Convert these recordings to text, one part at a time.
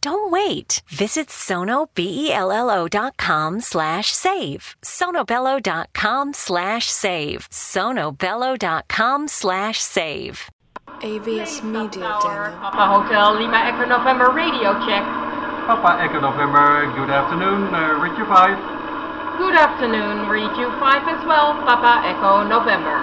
Don't wait. Visit sonobello.com slash save. sonobello.com slash save. sonobello.com slash save. AVS Media Demo. Papa Hotel Lima Echo November radio check. Papa Echo November, good afternoon, uh, read you 5. Good afternoon, read you 5 as well, Papa Echo November.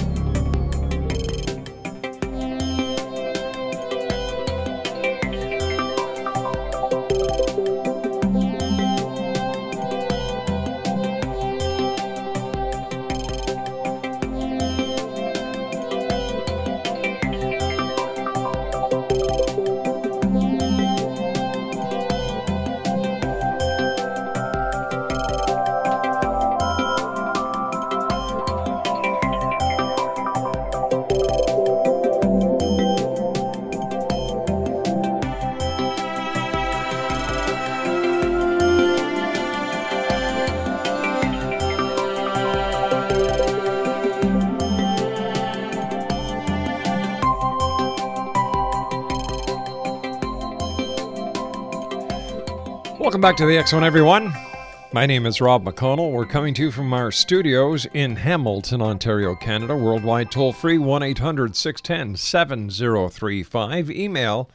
Welcome back to the X Zone, everyone. My name is Rob McConnell. We're coming to you from our studios in Hamilton, Ontario, Canada. Worldwide toll free 1 800 610 7035. Email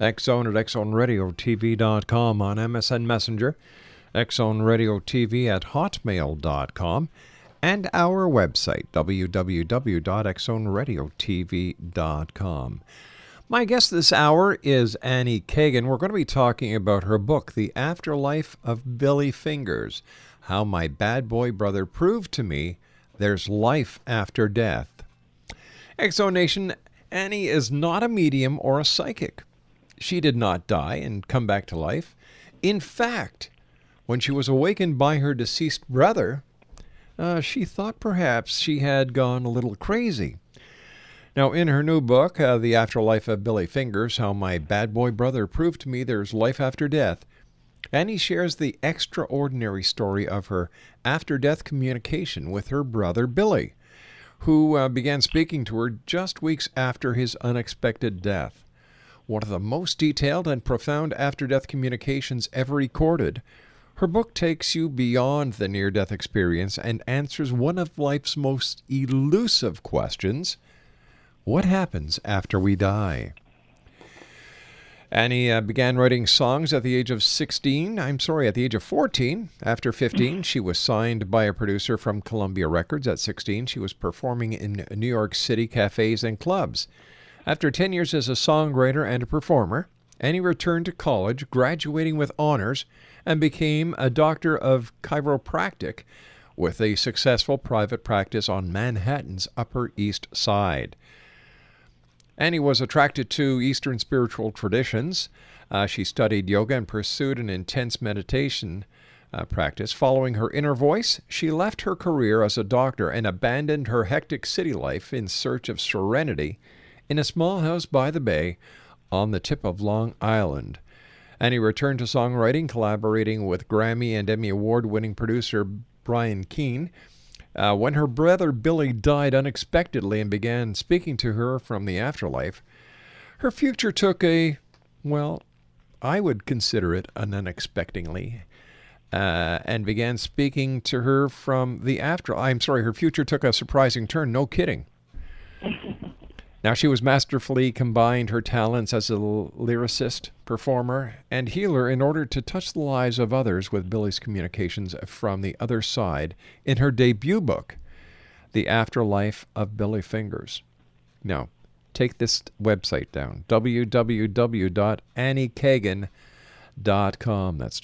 xzone at xzoneradiotv.com on MSN Messenger, xzoneradiotv at hotmail.com, and our website, www.xzoneradiotv.com. My guest this hour is Annie Kagan. We're going to be talking about her book, The Afterlife of Billy Fingers How My Bad Boy Brother Proved to Me There's Life After Death. X Zone Nation Annie is not a medium or a psychic. She did not die and come back to life. In fact, when she was awakened by her deceased brother, uh, she thought perhaps she had gone a little crazy. Now, in her new book, uh, The Afterlife of Billy Fingers How My Bad Boy Brother Proved to Me There's Life After Death, Annie shares the extraordinary story of her after death communication with her brother Billy, who uh, began speaking to her just weeks after his unexpected death. One of the most detailed and profound after death communications ever recorded. Her book takes you beyond the near death experience and answers one of life's most elusive questions what happens after we die? Annie uh, began writing songs at the age of 16. I'm sorry, at the age of 14. After 15, she was signed by a producer from Columbia Records. At 16, she was performing in New York City cafes and clubs. After 10 years as a songwriter and a performer, Annie returned to college, graduating with honors, and became a doctor of chiropractic with a successful private practice on Manhattan's Upper East Side. Annie was attracted to Eastern spiritual traditions, Uh, she studied yoga and pursued an intense meditation uh, practice. Following her inner voice, she left her career as a doctor and abandoned her hectic city life in search of serenity in a small house by the bay on the tip of Long Island. Annie returned to songwriting, collaborating with Grammy and Emmy Award winning producer Brian Keane. Uh, when her brother Billy died unexpectedly and began speaking to her from the afterlife, her future took a, well, I would consider it an unexpectedly, uh, and began speaking to her from the after. I'm sorry, her future took a surprising turn. No kidding. now she was masterfully combined her talents as a lyricist, performer, and healer in order to touch the lives of others with Billy's communications from the other side in her debut book, The Afterlife of Billy Fingers. Now, take this website down www.anniekagan.com. That's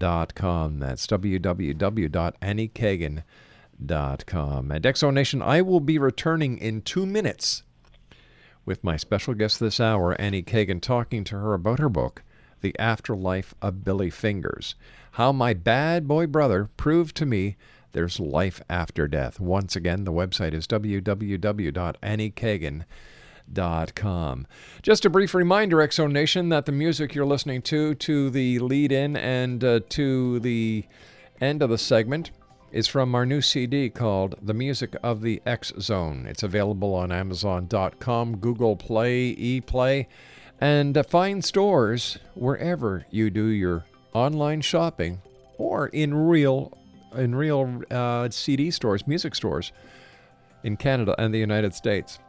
www.anniekagan.com. That's www.anniekagan.com. And Zone Nation, I will be returning in two minutes with my special guest this hour, Annie Kagan, talking to her about her book, The Afterlife of Billy Fingers How My Bad Boy Brother Proved to Me there's life after death. Once again, the website is www.anniekagan.com. Just a brief reminder, Zone Nation, that the music you're listening to, to the lead in and uh, to the end of the segment, is from our new CD called The Music of the X Zone. It's available on Amazon.com, Google Play, ePlay, and uh, find stores wherever you do your online shopping or in real in real uh, CD stores, music stores in Canada and the United States.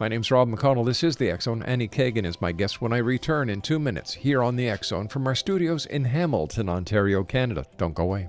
My name's Rob McConnell. This is the Zone. Annie Kagan is my guest when I return in two minutes here on the Zone from our studios in Hamilton, Ontario, Canada. Don't go away.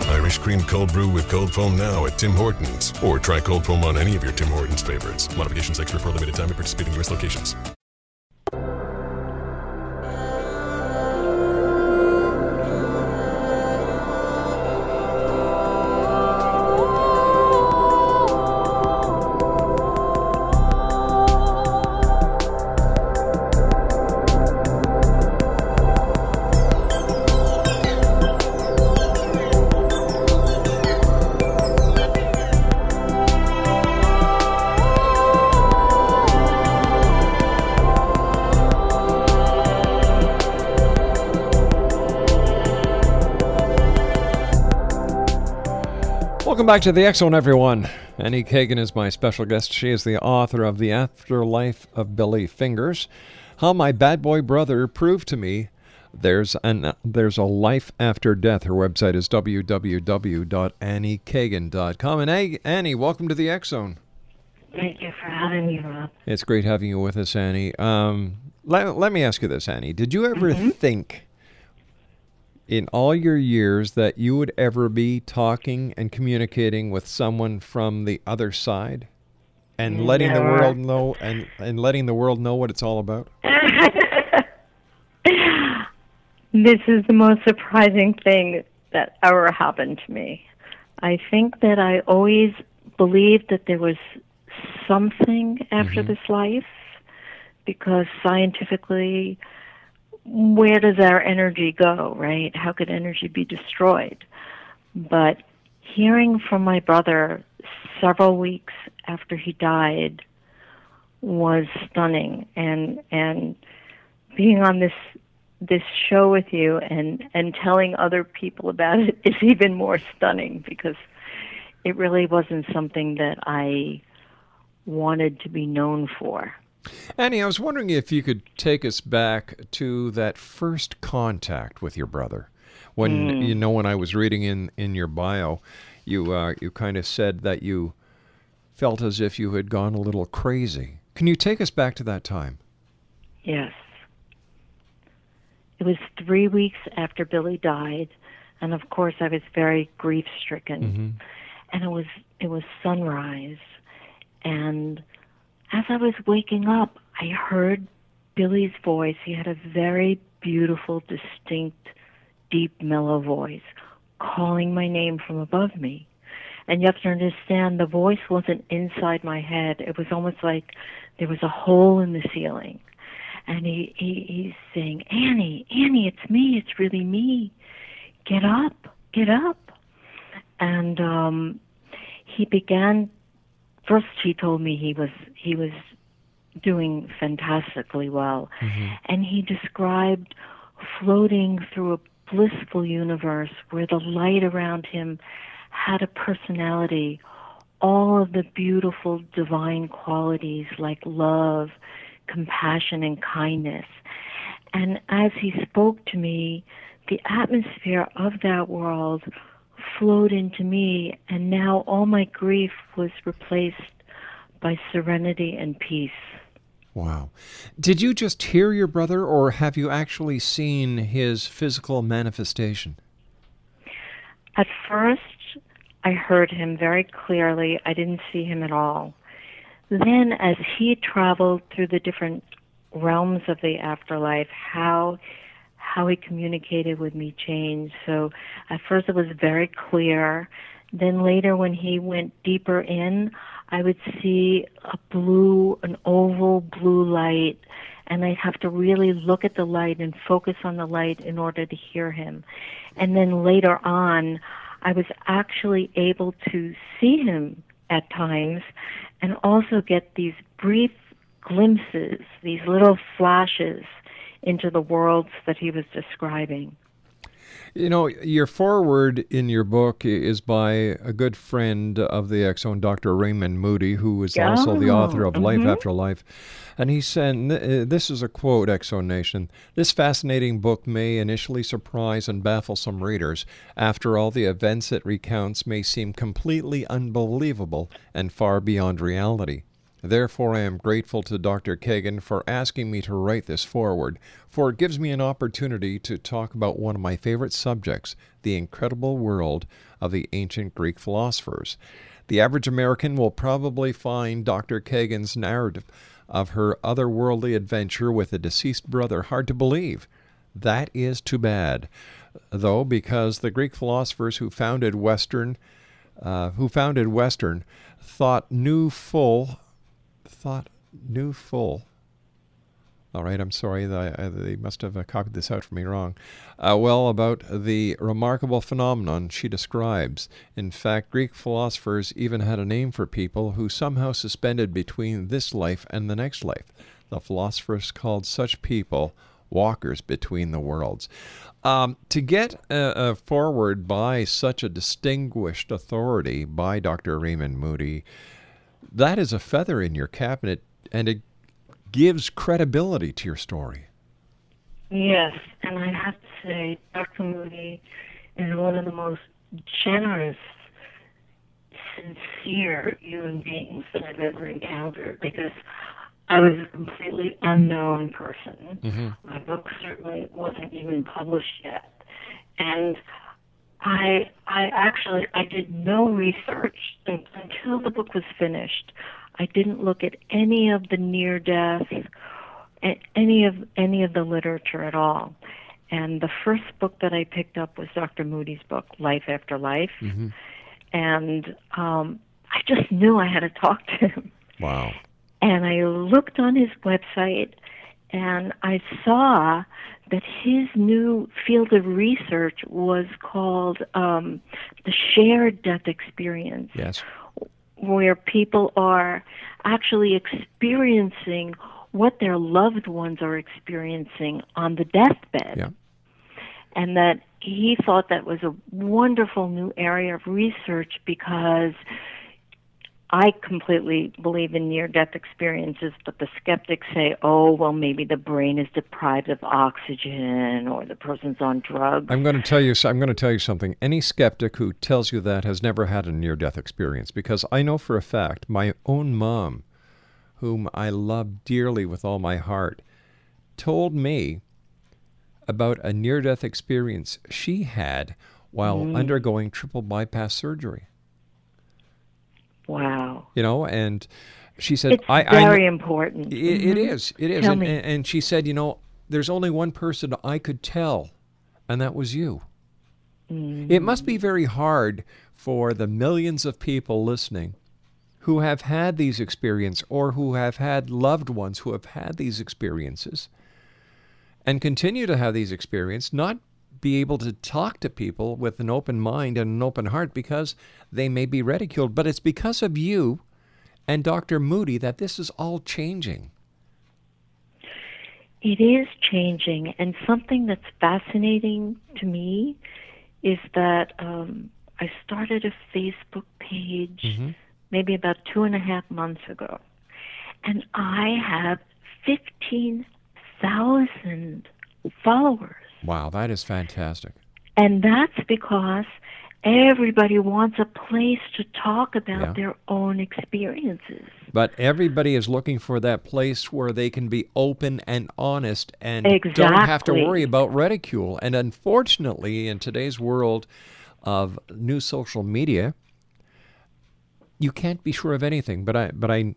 Irish cream cold brew with cold foam now at Tim Hortons. Or try cold foam on any of your Tim Hortons favorites. Modifications extra for a limited time at participating U.S. locations. Welcome back to the X Zone, everyone. Annie Kagan is my special guest. She is the author of The Afterlife of Billy Fingers. How my bad boy brother proved to me there's an there's a life after death. Her website is www.anniekagan.com. And Annie, welcome to the X Zone. Thank you for having me, Rob. It's great having you with us, Annie. Um, let, let me ask you this, Annie. Did you ever Mhm. think in all your years that you would ever be talking and communicating with someone from the other side and mm, letting the world know and, and letting the world know what it's all about? This is the most surprising thing that ever happened to me. I think that I always believed that there was something after mm-hmm. this life because scientifically, where does our energy go, right? How could energy be destroyed? But hearing from my brother several weeks after he died was stunning and and being on this this show with you and and telling other people about it is even more stunning because it really wasn't something that I wanted to be known for. Annie, I was wondering if you could take us back to that first contact with your brother. When Mm. you know, when I was reading in in your bio, you uh, you kind of said that you felt as if you had gone a little crazy. Can you take us back to that time? Yes. It was three weeks after Billy died, and of course I was very grief stricken. And it was it was sunrise, and as I was waking up, I heard Billy's voice. He had a very beautiful, distinct, deep, mellow voice calling my name from above me. And you have to understand the voice wasn't inside my head. It was almost like there was a hole in the ceiling. And he, he he's saying, Annie, Annie, it's me, it's really me. Get up, get up. And um he began first he told me he was he was doing fantastically well. Mm-hmm. And he described floating through a blissful universe where the light around him had a personality, all of the beautiful divine qualities like love, compassion, and kindness. And as he spoke to me, the atmosphere of that world flowed into me, and now all my grief was replaced by serenity and peace. Wow. Did you just hear your brother, or have you actually seen his physical manifestation? At first, I heard him very clearly. I didn't see him at all. Then, as he traveled through the different realms of the afterlife, how how he communicated with me changed. So, at first, it was very clear. Then later, when he went deeper in, I would see a blue, an oval blue light, and I'd have to really look at the light and focus on the light in order to hear him. And then later on, I was actually able to see him at times and also get these brief glimpses, these little flashes into the worlds that he was describing. You know, your foreword in your book is by a good friend of the X Zone, Dr. Raymond Moody, who is also the author of Life mhm. After Life. And he said, uh, this is a quote, X Zone Nation, this fascinating book may initially surprise and baffle some readers. After all, the events it recounts may seem completely unbelievable and far beyond reality. Therefore, I am grateful to Dr. Kagan for asking me to write this foreword, for it gives me an opportunity to talk about one of my favorite subjects, the incredible world of the ancient Greek philosophers. The average American will probably find Dr. Kagan's narrative of her otherworldly adventure with a deceased brother hard to believe. That is too bad, though, because the Greek philosophers who founded Western, uh, who founded Western, thought knew full thought knew full. All right, I'm sorry. They, uh, they must have uh, copied this out for me wrong. Uh, well, about the remarkable phenomenon she describes. In fact, Greek philosophers even had a name for people who somehow suspended between this life and the next life. The philosophers called such people walkers between the worlds. Um, to get a foreword by such a distinguished authority, by Dr. Raymond Moody, that is a feather in your cabinet, and it gives credibility to your story. Yes, and I have to say, Dr. Moody is one of the most generous, sincere human beings that I've ever encountered because I was a completely unknown person. Mhm. My book certainly wasn't even published yet. And I I actually I did no research until the book was finished. I didn't look at any of the near death any of any of the literature at all. And the first book that I picked up was Dr. Moody's book, Life After Life. And um, I just knew I had to talk to him. Wow. And I looked on his website and I saw that his new field of research was called um, the shared death experience. Yes. Where people are actually experiencing what their loved ones are experiencing on the deathbed. Yeah. And that he thought that was a wonderful new area of research because I completely believe in near death experiences, but the skeptics say, oh, well, maybe the brain is deprived of oxygen or the person's on drugs. I'm going to tell you I'm going to tell you something. Any skeptic who tells you that has never had a near death experience because I know for a fact my own mom, whom I love dearly with all my heart, told me about a near death experience she had while mm. undergoing triple bypass surgery. Wow. You know, and she said, it's I, very I, important. It, mm-hmm. it is. It is. Tell and, me. and she said, you know, there's only one person I could tell, and that was you. Mm. It must be very hard for the millions of people listening who have had these experiences or who have had loved ones who have had these experiences and continue to have these experiences, not be able to talk to people with an open mind and an open heart because they may be ridiculed. But it's because of you and Dr. Moody that this is all changing. It is changing. And something that's fascinating to me is that um, I started a Facebook page mm-hmm. maybe about two and a half months ago. And I have 15,000 followers. Wow, that is fantastic. And that's because everybody wants a place to talk about Yeah. their own experiences. But everybody is looking for that place where they can be open and honest and don't have to worry about ridicule. And unfortunately, in today's world of new social media, you can't be sure of anything. But I, but I,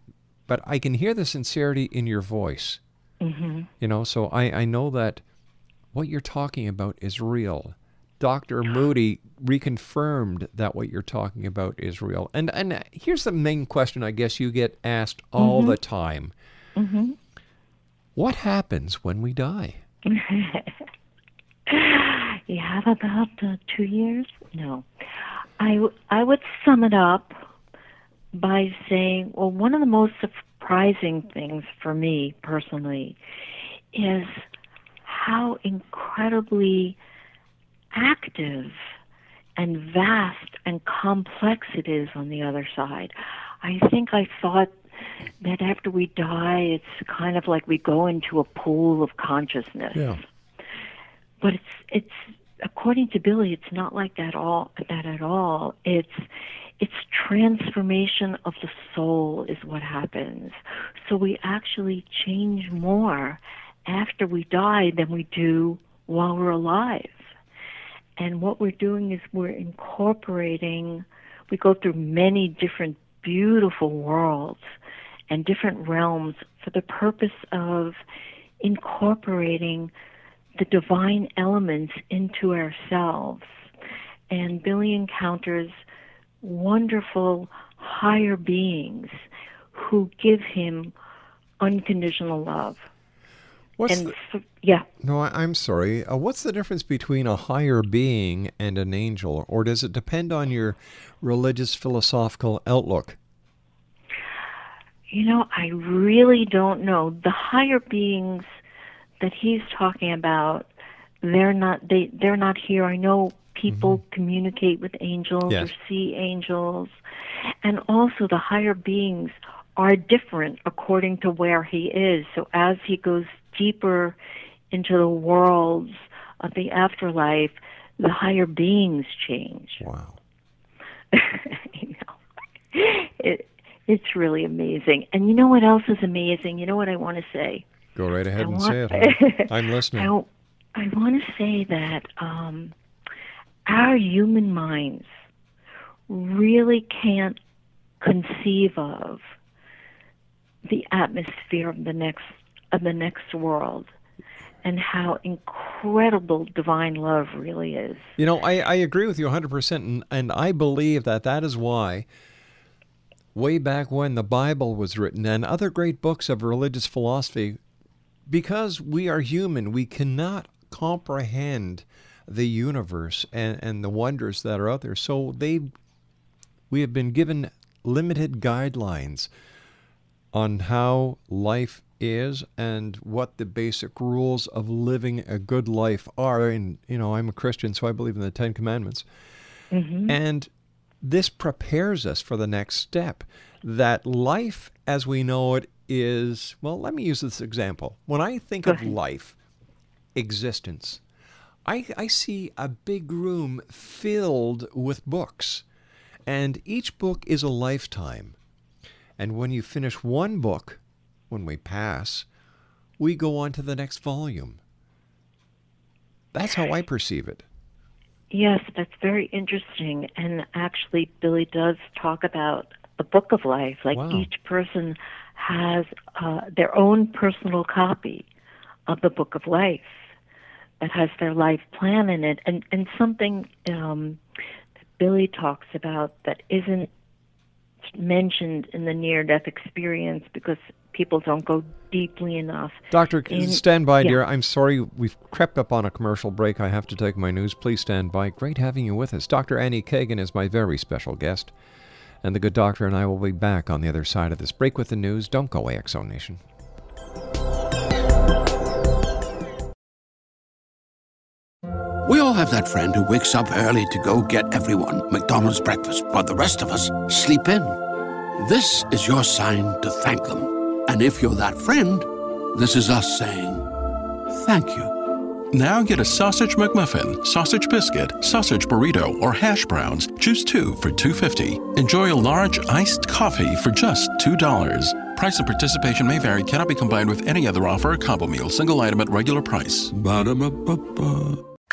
but I can hear the sincerity in your voice. hmm You know, so I, I know that what you're talking about is real. Dr. Moody reconfirmed that what you're talking about is real. And and here's the main question I guess you get asked all Mhm. the time. hmm What happens when we die? you have about uh, two years? No. I, w- I would sum it up by saying, well, one of the most surprising things for me personally is how incredibly active and vast and complex it is on the other side. I think I thought that after we die, it's kind of like we go into a pool of consciousness. Yeah. But it's it's according to Billy, it's not like that all that at all. It's it's transformation of the soul is what happens. So we actually change more after we die than we do while we're alive. And what we're doing is we're incorporating, we go through many different beautiful worlds and different realms for the purpose of incorporating the divine elements into ourselves. And Billy encounters wonderful higher beings who give him unconditional love. What's and the- so- yeah. No, I, I'm sorry. Uh, what's the difference between a higher being and an angel, or does it depend on your religious philosophical outlook? You know, I really don't know. The higher beings that he's talking about, they're not they they're not here. I know people communicate with angels Yes. or see angels. And also the higher beings are different according to where he is. So as he goes deeper into the worlds of the afterlife, the higher beings change. Wow. you know, it, it's really amazing. And you know what else is amazing? You know what I want to say? Go right ahead I and want- say it. I'm listening. I, I want to say that um, our human minds really can't conceive of the atmosphere of the next of the next world and how incredible divine love really is. You know, I, I agree with you 100%, and, and I believe that that is why way back when the Bible was written and other great books of religious philosophy. Because we are human, we cannot comprehend the universe and, and the wonders that are out there. So they we have been given limited guidelines on how life is and what the basic rules of living a good life are. And, you know, I'm a Christian, so I believe in the Ten Commandments. Mm-hmm. And this prepares us for the next step that life as we know it is, well, let me use this example. When I think of life, existence, I, I see a big room filled with books, and each book is a lifetime. And when you finish one book, when we pass, we go on to the next volume. That's how I perceive it. Yes, that's very interesting. And actually, Billy does talk about the book of life. Like wow. each person has uh, their own personal copy of the book of life that has their life plan in it. And, and something um, that Billy talks about that isn't mentioned in the near death experience because people don't go deeply enough. Doctor, in, stand by, yeah. dear. I'm sorry we've crept up on a commercial break. I have to take my news. Please stand by. Great having you with us. Dr. Annie Kagan is my very special guest. And the good doctor and I will be back on the other side of this break with the news. Don't go away, X Zone Nation. We all have that friend who wakes up early to go get everyone McDonald's breakfast, while the rest of us sleep in. This is your sign to thank them. And if you're that friend, this is us saying thank you. Now get a sausage McMuffin, sausage biscuit, sausage burrito, or hash browns. Choose two for $2.50. Enjoy a large iced coffee for just $2. Price and participation may vary, cannot be combined with any other offer or combo meal, single item at regular price. Ba-da-ba-ba-ba.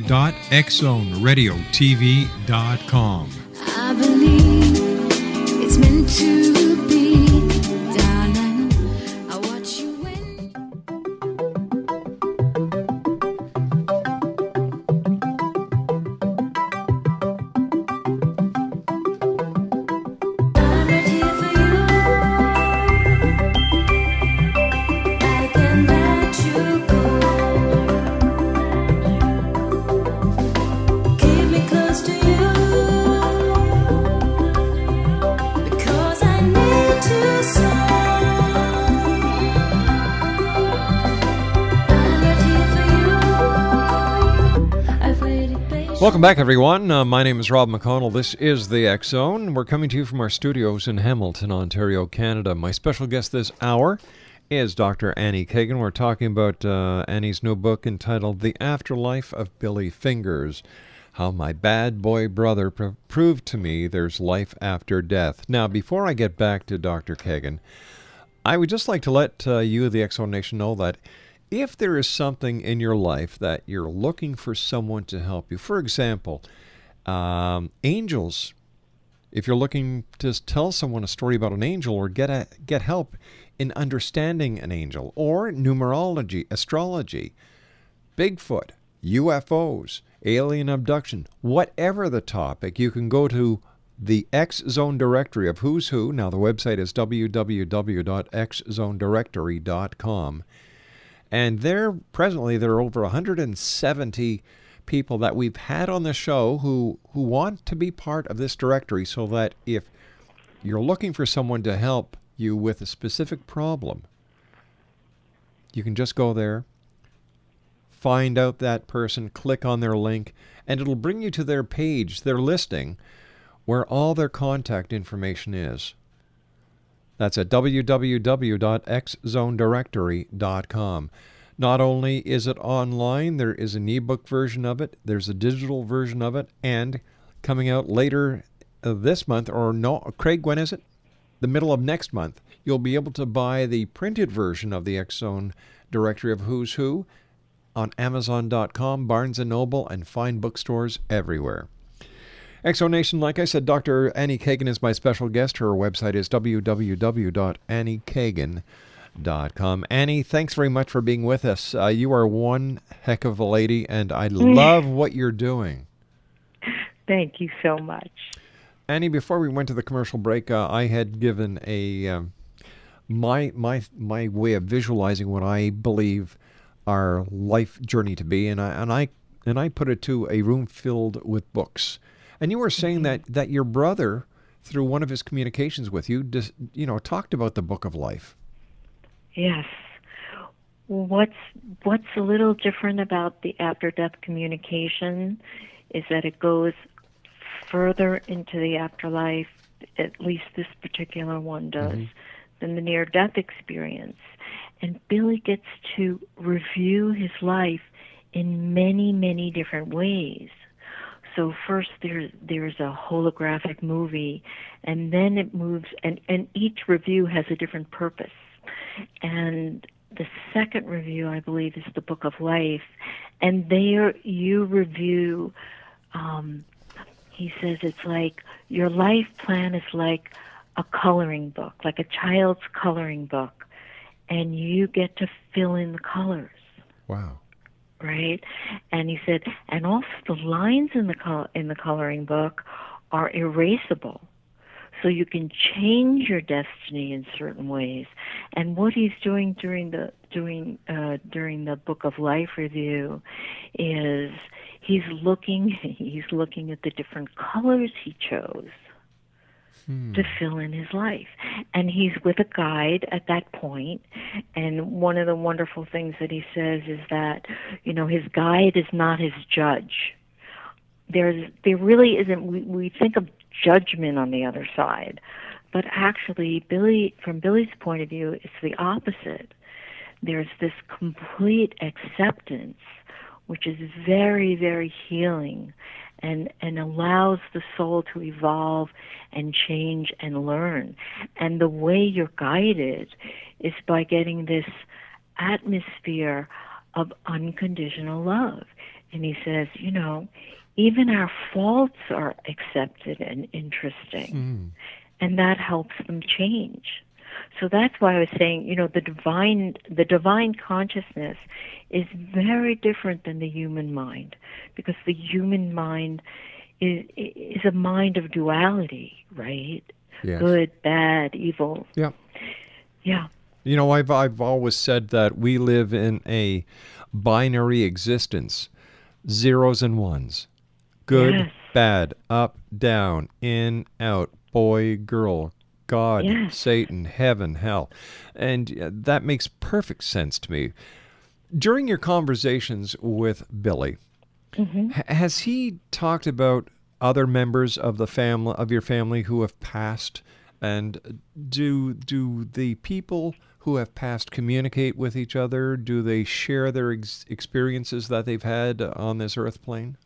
www.xzoneradiotv.com. I believe it's meant to back, everyone. Uh, my name is Rob McConnell. This is the X Zone. We're coming to you from our studios in Hamilton, Ontario, Canada. My special guest this hour is Dr. Annie Kagan. We're talking about uh, Annie's new book entitled The Afterlife of Billy Fingers How My Bad Boy Brother pr- Proved to Me There's Life After Death. Now, before I get back to Dr. Kagan, I would just like to let uh, you, the Zone Nation, know that if there is something in your life that you're looking for someone to help you, for example, um, angels, if you're looking to tell someone a story about an angel or get a, get help in understanding an angel, or numerology, astrology, Bigfoot, UFOs, alien abduction, whatever the topic, you can go to the X Zone directory of Who's Who. Now, the website is www.xzonedirectory.com. And there, presently, there are over 170 people that we've had on the show who, who want to be part of this directory so that if you're looking for someone to help you with a specific problem, you can just go there, find out that person, click on their link, and it'll bring you to their page, their listing, where all their contact information is. That's at www.xzonedirectory.com. Not only is it online, there is an ebook version of it, there's a digital version of it, and coming out later uh, this month, or no, Craig, when is it? The middle of next month, you'll be able to buy the printed version of the Zone Directory of Who's Who on Amazon.com, Barnes & Noble, and fine bookstores everywhere. X Zone Nation, like I said, Dr. Annie Kagan is my special guest. Her website is www.anniekagan.com. Annie, thanks very much for being with us. Uh, you are one heck of a lady, and I love what you're doing. Thank you so much. Annie, before we went to the commercial break, uh, I had given a um, my my my way of visualizing what I believe our life journey to be, and I and I and I put it to a room filled with books. And you were saying that that your brother, through one of his communications with you, dis, you know, talked about the book of life. Yes. What's what's a little different about the after death communication is that it goes further into the afterlife, at least this particular one does, mm-hmm. than the near death experience. And Billy gets to review his life in many, many different ways. So first there's there's a holographic movie and then it moves and, and each review has a different purpose. And the second review I believe is the Book of Life and there you review um, he says it's like your life plan is like a coloring book, like a child's coloring book, and you get to fill in the colors. Wow. Right? And he said, and also the lines in the col- in the coloring book are erasable. So you can change your destiny in certain ways. And what he's doing during the doing uh, during the Book of Life review is he's looking he's looking at the different colors he chose hmm. to fill in his life. And he's with a guide at that point. and one of the wonderful things that he says is that you know his guide is not his judge. There's there really isn't we, we think of judgment on the other side. But actually billy from billy's point of view it's the opposite. There's this complete acceptance which is very, very healing and, and allows the soul to evolve and change and learn. And the way you're guided is by getting this atmosphere of unconditional love. And he says, you know, even our faults are accepted and interesting. Mm. And that helps them change. So that's why I was saying, you know, the divine the divine consciousness is very different than the human mind because the human mind is is a mind of duality, right? Yes. Good, bad, evil. Yeah. Yeah. You know, I've I've always said that we live in a binary existence, zeros and ones. Good, yes. bad, up, down, in, out, boy, girl, God. Satan, heaven, hell. And uh, that makes perfect sense to me. During your conversations with Billy, mm-hmm. has he talked about other members of the family of your family who have passed and do do the people who have passed communicate with each other do they share their ex- experiences that they've had on this earth plane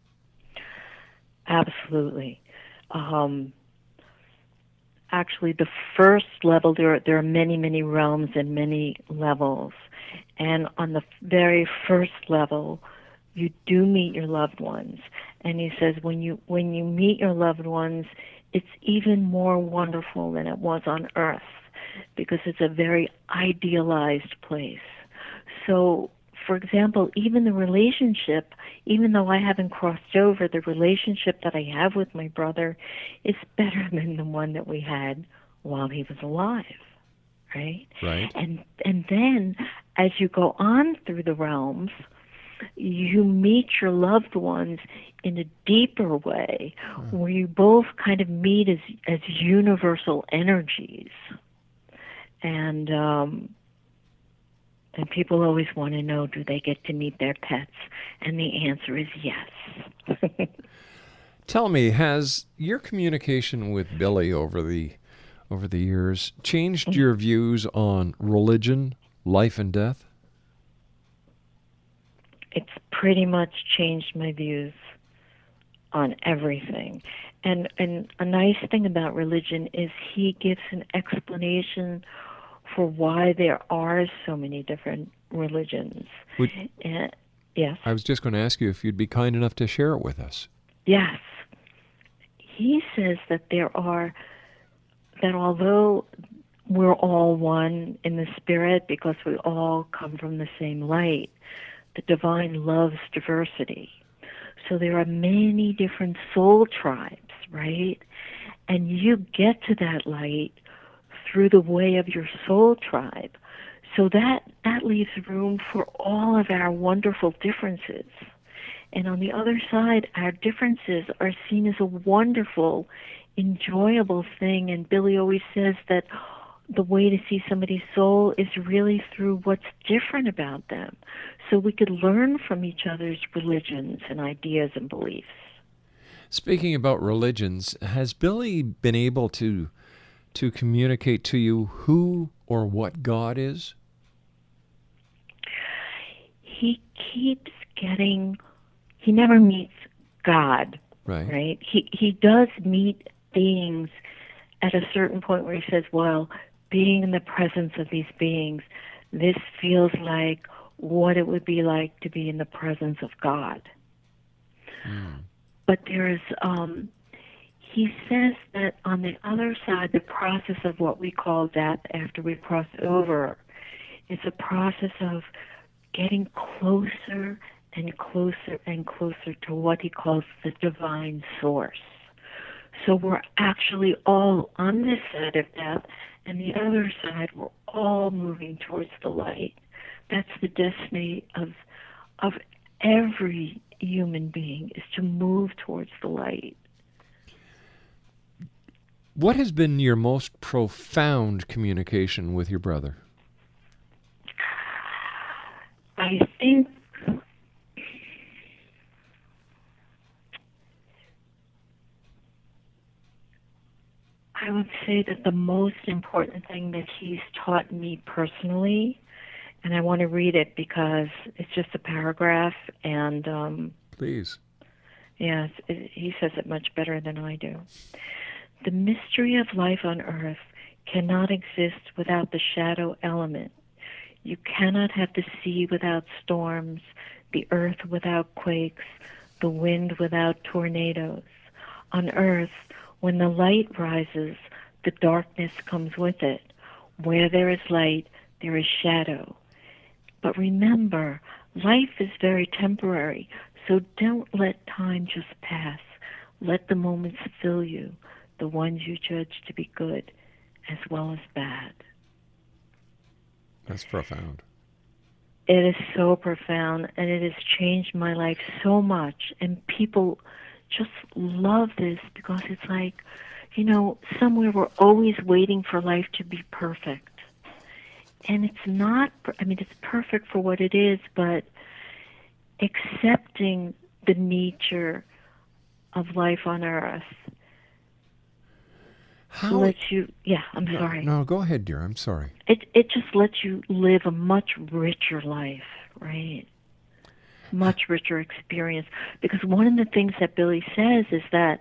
absolutely um, actually the first level. There are, there are many many realms and many levels, and on the very first level, you do meet your loved ones. And he says when you when you meet your loved ones, it's even more wonderful than it was on earth because it's a very idealized place. So for example, even the relationship, even though I haven't crossed over, the relationship that I have with my brother is better than the one that we had while he was alive. Right? Right. And and then as you go on through the realms, you meet your loved ones in a deeper way where you both kind of meet as as universal energies. And um and people always want to know do they get to meet their pets? And the answer is yes. Tell me, has your communication with Billy over the over the years changed your views on religion, life and death? It's pretty much changed my views on everything. And and a nice thing about religion is he gives an explanation for why there are so many different religions. Would, and, yes. I was just going to ask you if you'd be kind enough to share it with us. Yes. He says that there are, that although we're all one in the spirit because we all come from the same light, the divine loves diversity. So there are many different soul tribes, right? And you get to that light through the way of your soul tribe. So that that leaves room for all of our wonderful differences. And on the other side, our differences are seen as a wonderful, enjoyable thing. And Billy always says that the way to see somebody's soul is really through what's different about them. So we could learn from each other's religions and ideas and beliefs. Speaking about religions, has Billy been able to to communicate to you who or what God is? He keeps getting he never meets God. Right. Right? He he does meet beings at a certain point where he says, Well, being in the presence of these beings, this feels like what it would be like to be in the presence of God. Mm. But there is um he says that on the other side, the process of what we call death after we cross over is a process of getting closer and closer and closer to what he calls the divine source. So we're actually all on this side of death, and the other side, we're all moving towards the light. That's the destiny of of every human being is to move towards the light. What has been your most profound communication with your brother? I think I would say that the most important thing that he's taught me personally, and I want to read it because it's just a paragraph, and um, please, yes, it, he says it much better than I do. The mystery of life on earth cannot exist without the shadow element. You cannot have the sea without storms, the earth without quakes, the wind without tornadoes. On earth, when the light rises, the darkness comes with it. Where there is light, there is shadow. But remember, life is very temporary, so don't let time just pass. Let the moments fill you the ones you judge to be good as well as bad. That's profound. It is so profound and it has changed my life so much. And people just love this because it's like, you know, somewhere we're always waiting for life to be perfect. And it's not, I mean, it's perfect for what it is, but accepting the nature of life on earth how lets you yeah i'm no, sorry no go ahead dear i'm sorry it it just lets you live a much richer life right much richer experience because one of the things that billy says is that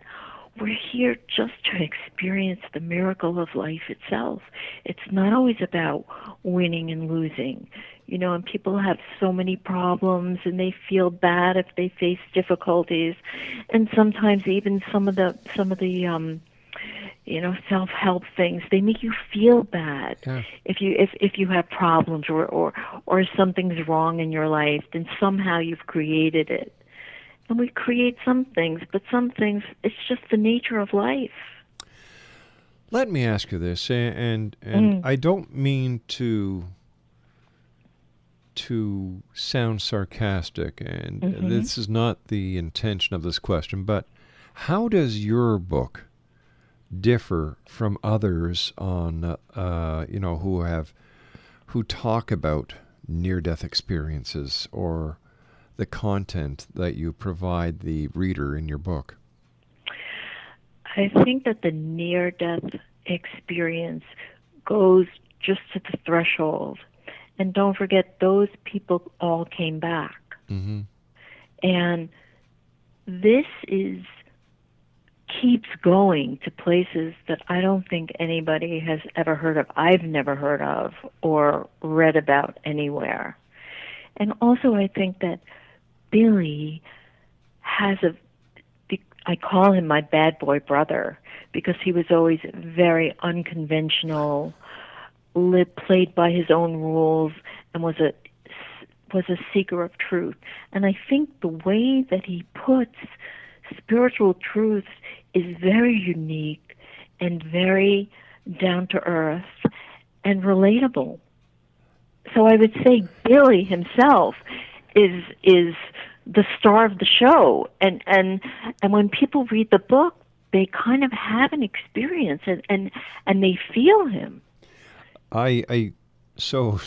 we're here just to experience the miracle of life itself. It's not always about winning and losing. You know, and people have so many problems and they feel bad if they face difficulties. And sometimes even some of the some of the um you know self-help things they make you feel bad Yeah. if you if if you have problems or or or something's wrong in your life then somehow you've created it and we create some things but some things it's just the nature of life Let me ask you this, and and Mm. I don't mean to to sound sarcastic, and Mhm. this is not the intention of this question, but how does your book differ from others on uh, you know who have who talk about near death experiences or the content that you provide the reader in your book? I think that the near death experience goes just to the threshold. And don't forget, those people all came back. Mm-hmm. And this is keeps going to places that I don't think anybody has ever heard of. I've never heard of or read about anywhere. And also, I think that Billy has a I call him my bad boy brother because he was always very unconventional, li- played by his own rules, and was a was a seeker of truth. And I think the way that he puts spiritual truths is very unique and very down to earth and relatable. So I would say Billy himself is is the star of the show and and and when people read the book they kind of have an experience and and and they feel him I I so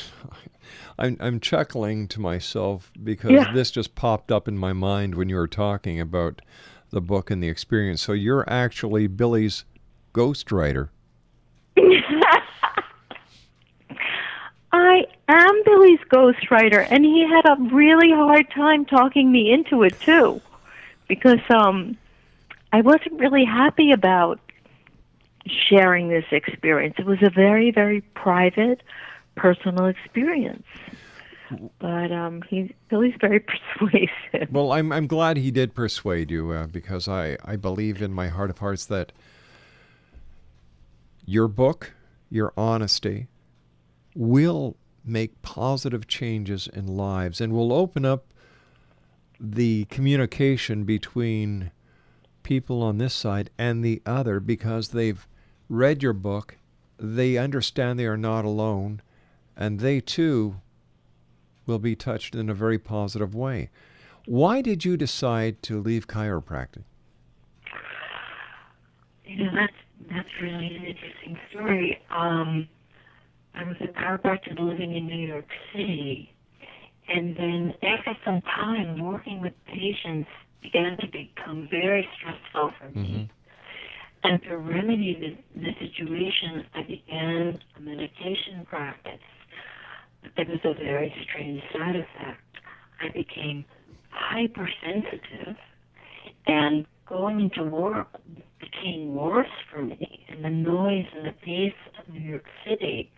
I'm I'm chuckling to myself because Yeah. this just popped up in my mind when you were talking about the book and the experience. So you're actually Billy's ghostwriter. I am Billy's ghostwriter and he had a really hard time talking me into it too because um I wasn't really happy about sharing this experience. It was a very very private personal experience. But um he Billy's very persuasive. Well, I'm I'm glad he did persuade you uh, because I I believe in my heart of hearts that your book, your honesty, will make positive changes in lives and will open up the communication between people on this side and the other because they've read your book, they understand they are not alone, and they too will be touched in a very positive way. Why did you decide to leave chiropractic? You know, that's that's really an interesting story. Um, I was a chiropractor living in New York City, and then after some time working with patients began to become very stressful for me. And to remedy the, the situation, I began a meditation practice. There was a very strange side effect. I became hypersensitive, and going into work became worse for me. And the noise and the pace of New York City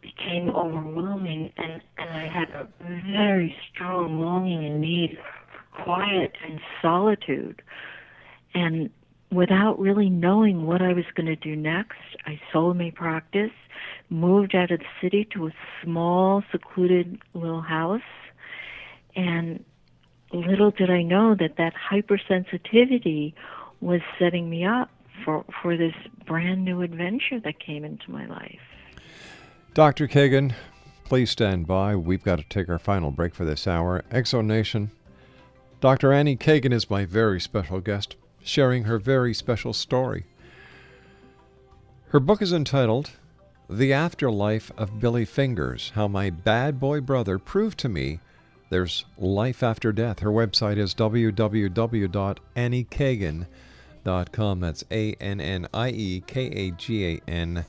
became overwhelming, and, and I had a very strong longing and need for quiet and solitude. And without really knowing what I was going to do next, I sold my practice, moved out of the city to a small, secluded little house, and little did I know that that hypersensitivity was setting me up for, for this brand new adventure that came into my life. Dr. Kagan, please stand by. We've got to take our final break for this hour. X Zone Nation, Dr. Annie Kagan is my very special guest, sharing her very special story. Her book is entitled The Afterlife of Billy Fingers How My Bad Boy Brother Proved to Me There's Life After Death. Her website is www.anniekagan.com. That's A N N I E K A G A N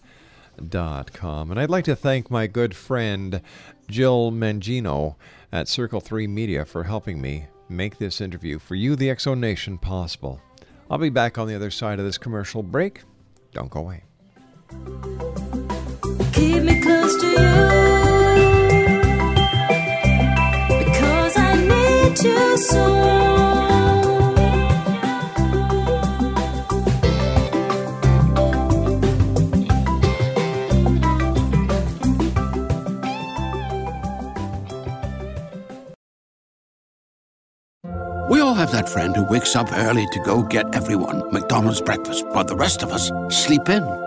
dot com. And I'd like to thank my good friend Jill Mangino at Circle 3 Media for helping me make this interview for you, the X Zone Nation, possible. I'll be back on the other side of this commercial break. Don't go away. We all have that friend who wakes up early to go get everyone McDonald's breakfast, while the rest of us sleep in.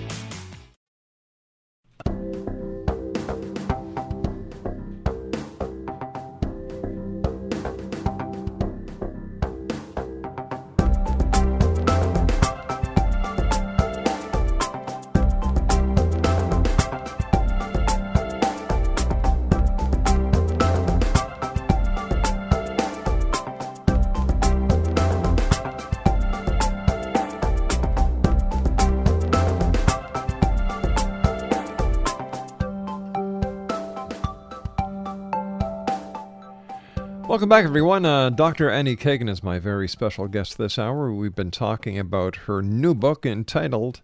Welcome back, everyone. Uh, Dr. Annie Kagan is my very special guest this hour. We've been talking about her new book entitled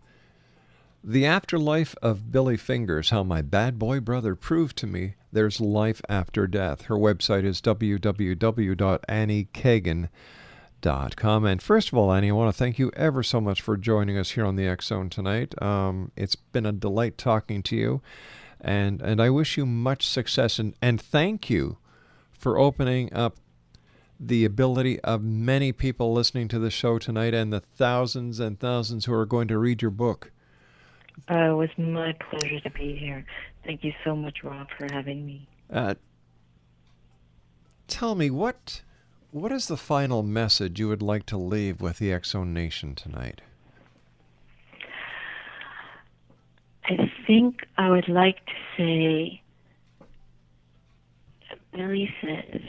The Afterlife of Billy Fingers How My Bad Boy Brother Proved to Me There's Life After Death. Her website is www.anniekagan.com. And first of all, Annie, I want to thank you ever so much for joining us here on the X Zone tonight. Um, it's been a delight talking to you, and, and I wish you much success and, and thank you for opening up the ability of many people listening to the show tonight and the thousands and thousands who are going to read your book. Uh, it was my pleasure to be here. Thank you so much, Rob, for having me. Uh, tell me what what is the final message you would like to leave with the X Zone Nation tonight? I think I would like to say Billy says,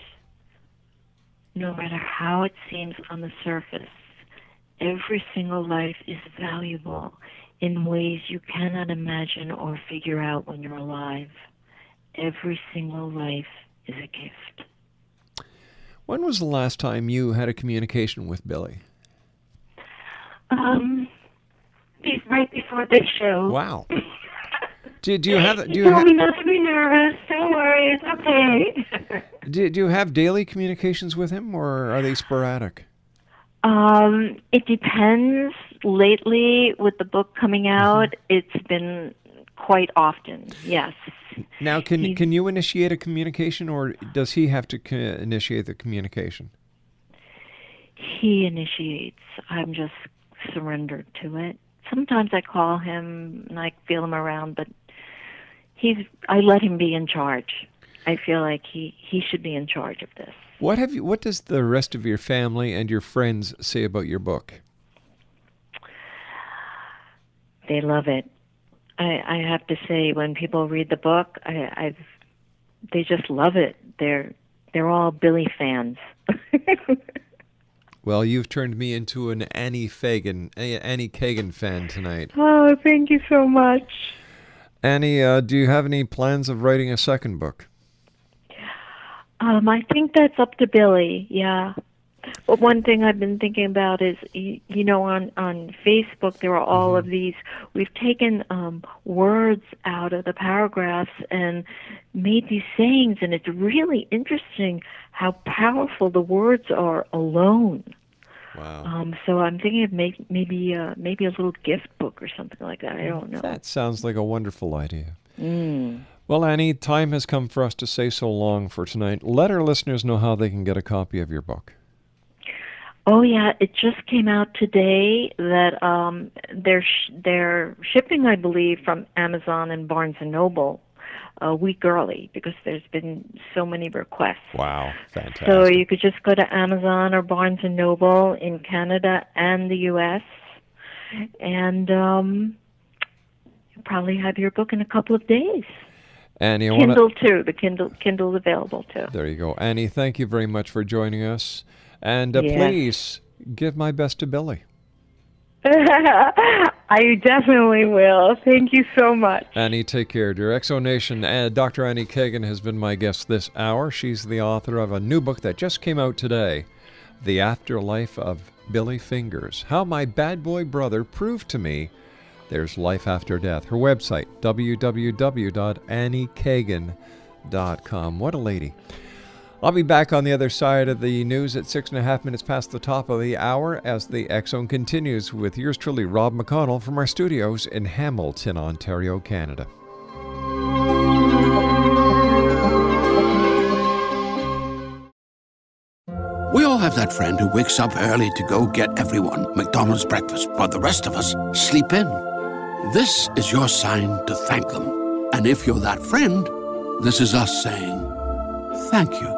no matter how it seems on the surface, every single life is valuable in ways you cannot imagine or figure out when you're alive. Every single life is a gift. When was the last time you had a communication with Billy? Um, right before the show. Wow. Do, do you have do You you told me not to be nervous. Don't worry, it's okay. do, do you have daily communications with him or are they sporadic? Um, it depends. Lately, with the book coming out, it's been quite often. Yes. Now, can can you initiate a communication, or does he have to initiate the communication? He initiates. I'm just surrendered to it. Sometimes I call him and I feel him around, but he's. I let him be in charge. I feel like he he should be in charge of this. What have you? What does the rest of your family and your friends say about your book? They love it. I, I have to say, when people read the book, I, I've they just love it. They're they're all Billy fans. Well, you've turned me into an Annie Fagan, Annie Kagan fan tonight. oh, thank you so much. Annie, uh, do you have any plans of writing a second book? Um, I think that's up to Billy. Yeah. But one thing I've been thinking about is, you, you know, on on Facebook there are all of these. We've taken um, words out of the paragraphs and made these sayings, and it's really interesting how powerful the words are alone. Wow. Um, so I'm thinking of make, maybe uh, maybe a little gift book or something like that. I don't know. That sounds like a wonderful idea. Mm. Well, Annie, time has come for us to say so long for tonight. Let our listeners know how they can get a copy of your book. Oh yeah, it just came out today that um, they're sh- they're shipping, I believe, from Amazon and Barnes and Noble a week early because there's been so many requests. Wow, fantastic! So you could just go to Amazon or Barnes and Noble in Canada and the U.S. and um, you'll probably have your book in a couple of days. Annie, Kindle wanna... too. The Kindle Kindle's available too. There you go, Annie. Thank you very much for joining us, and uh, Yes. please give my best to Billy. I definitely will. Thank you so much. Annie, take care, dear. X Zone Nation. Uh, Dr. Annie Kagan has been my guest this hour. She's the author of a new book that just came out today The Afterlife of Billy Fingers How My Bad Boy Brother Proved to Me There's Life After Death. Her website, www.anniekagan.com. What a lady. I'll be back on the other side of the news at six and a half minutes past the top of the hour as the X Zone continues with yours truly, Rob McConnell, from our studios in Hamilton, Ontario, Canada. We all have that friend who wakes up early to go get everyone McDonald's breakfast, while the rest of us sleep in. This is your sign to thank them. And if you're that friend, this is us saying thank you.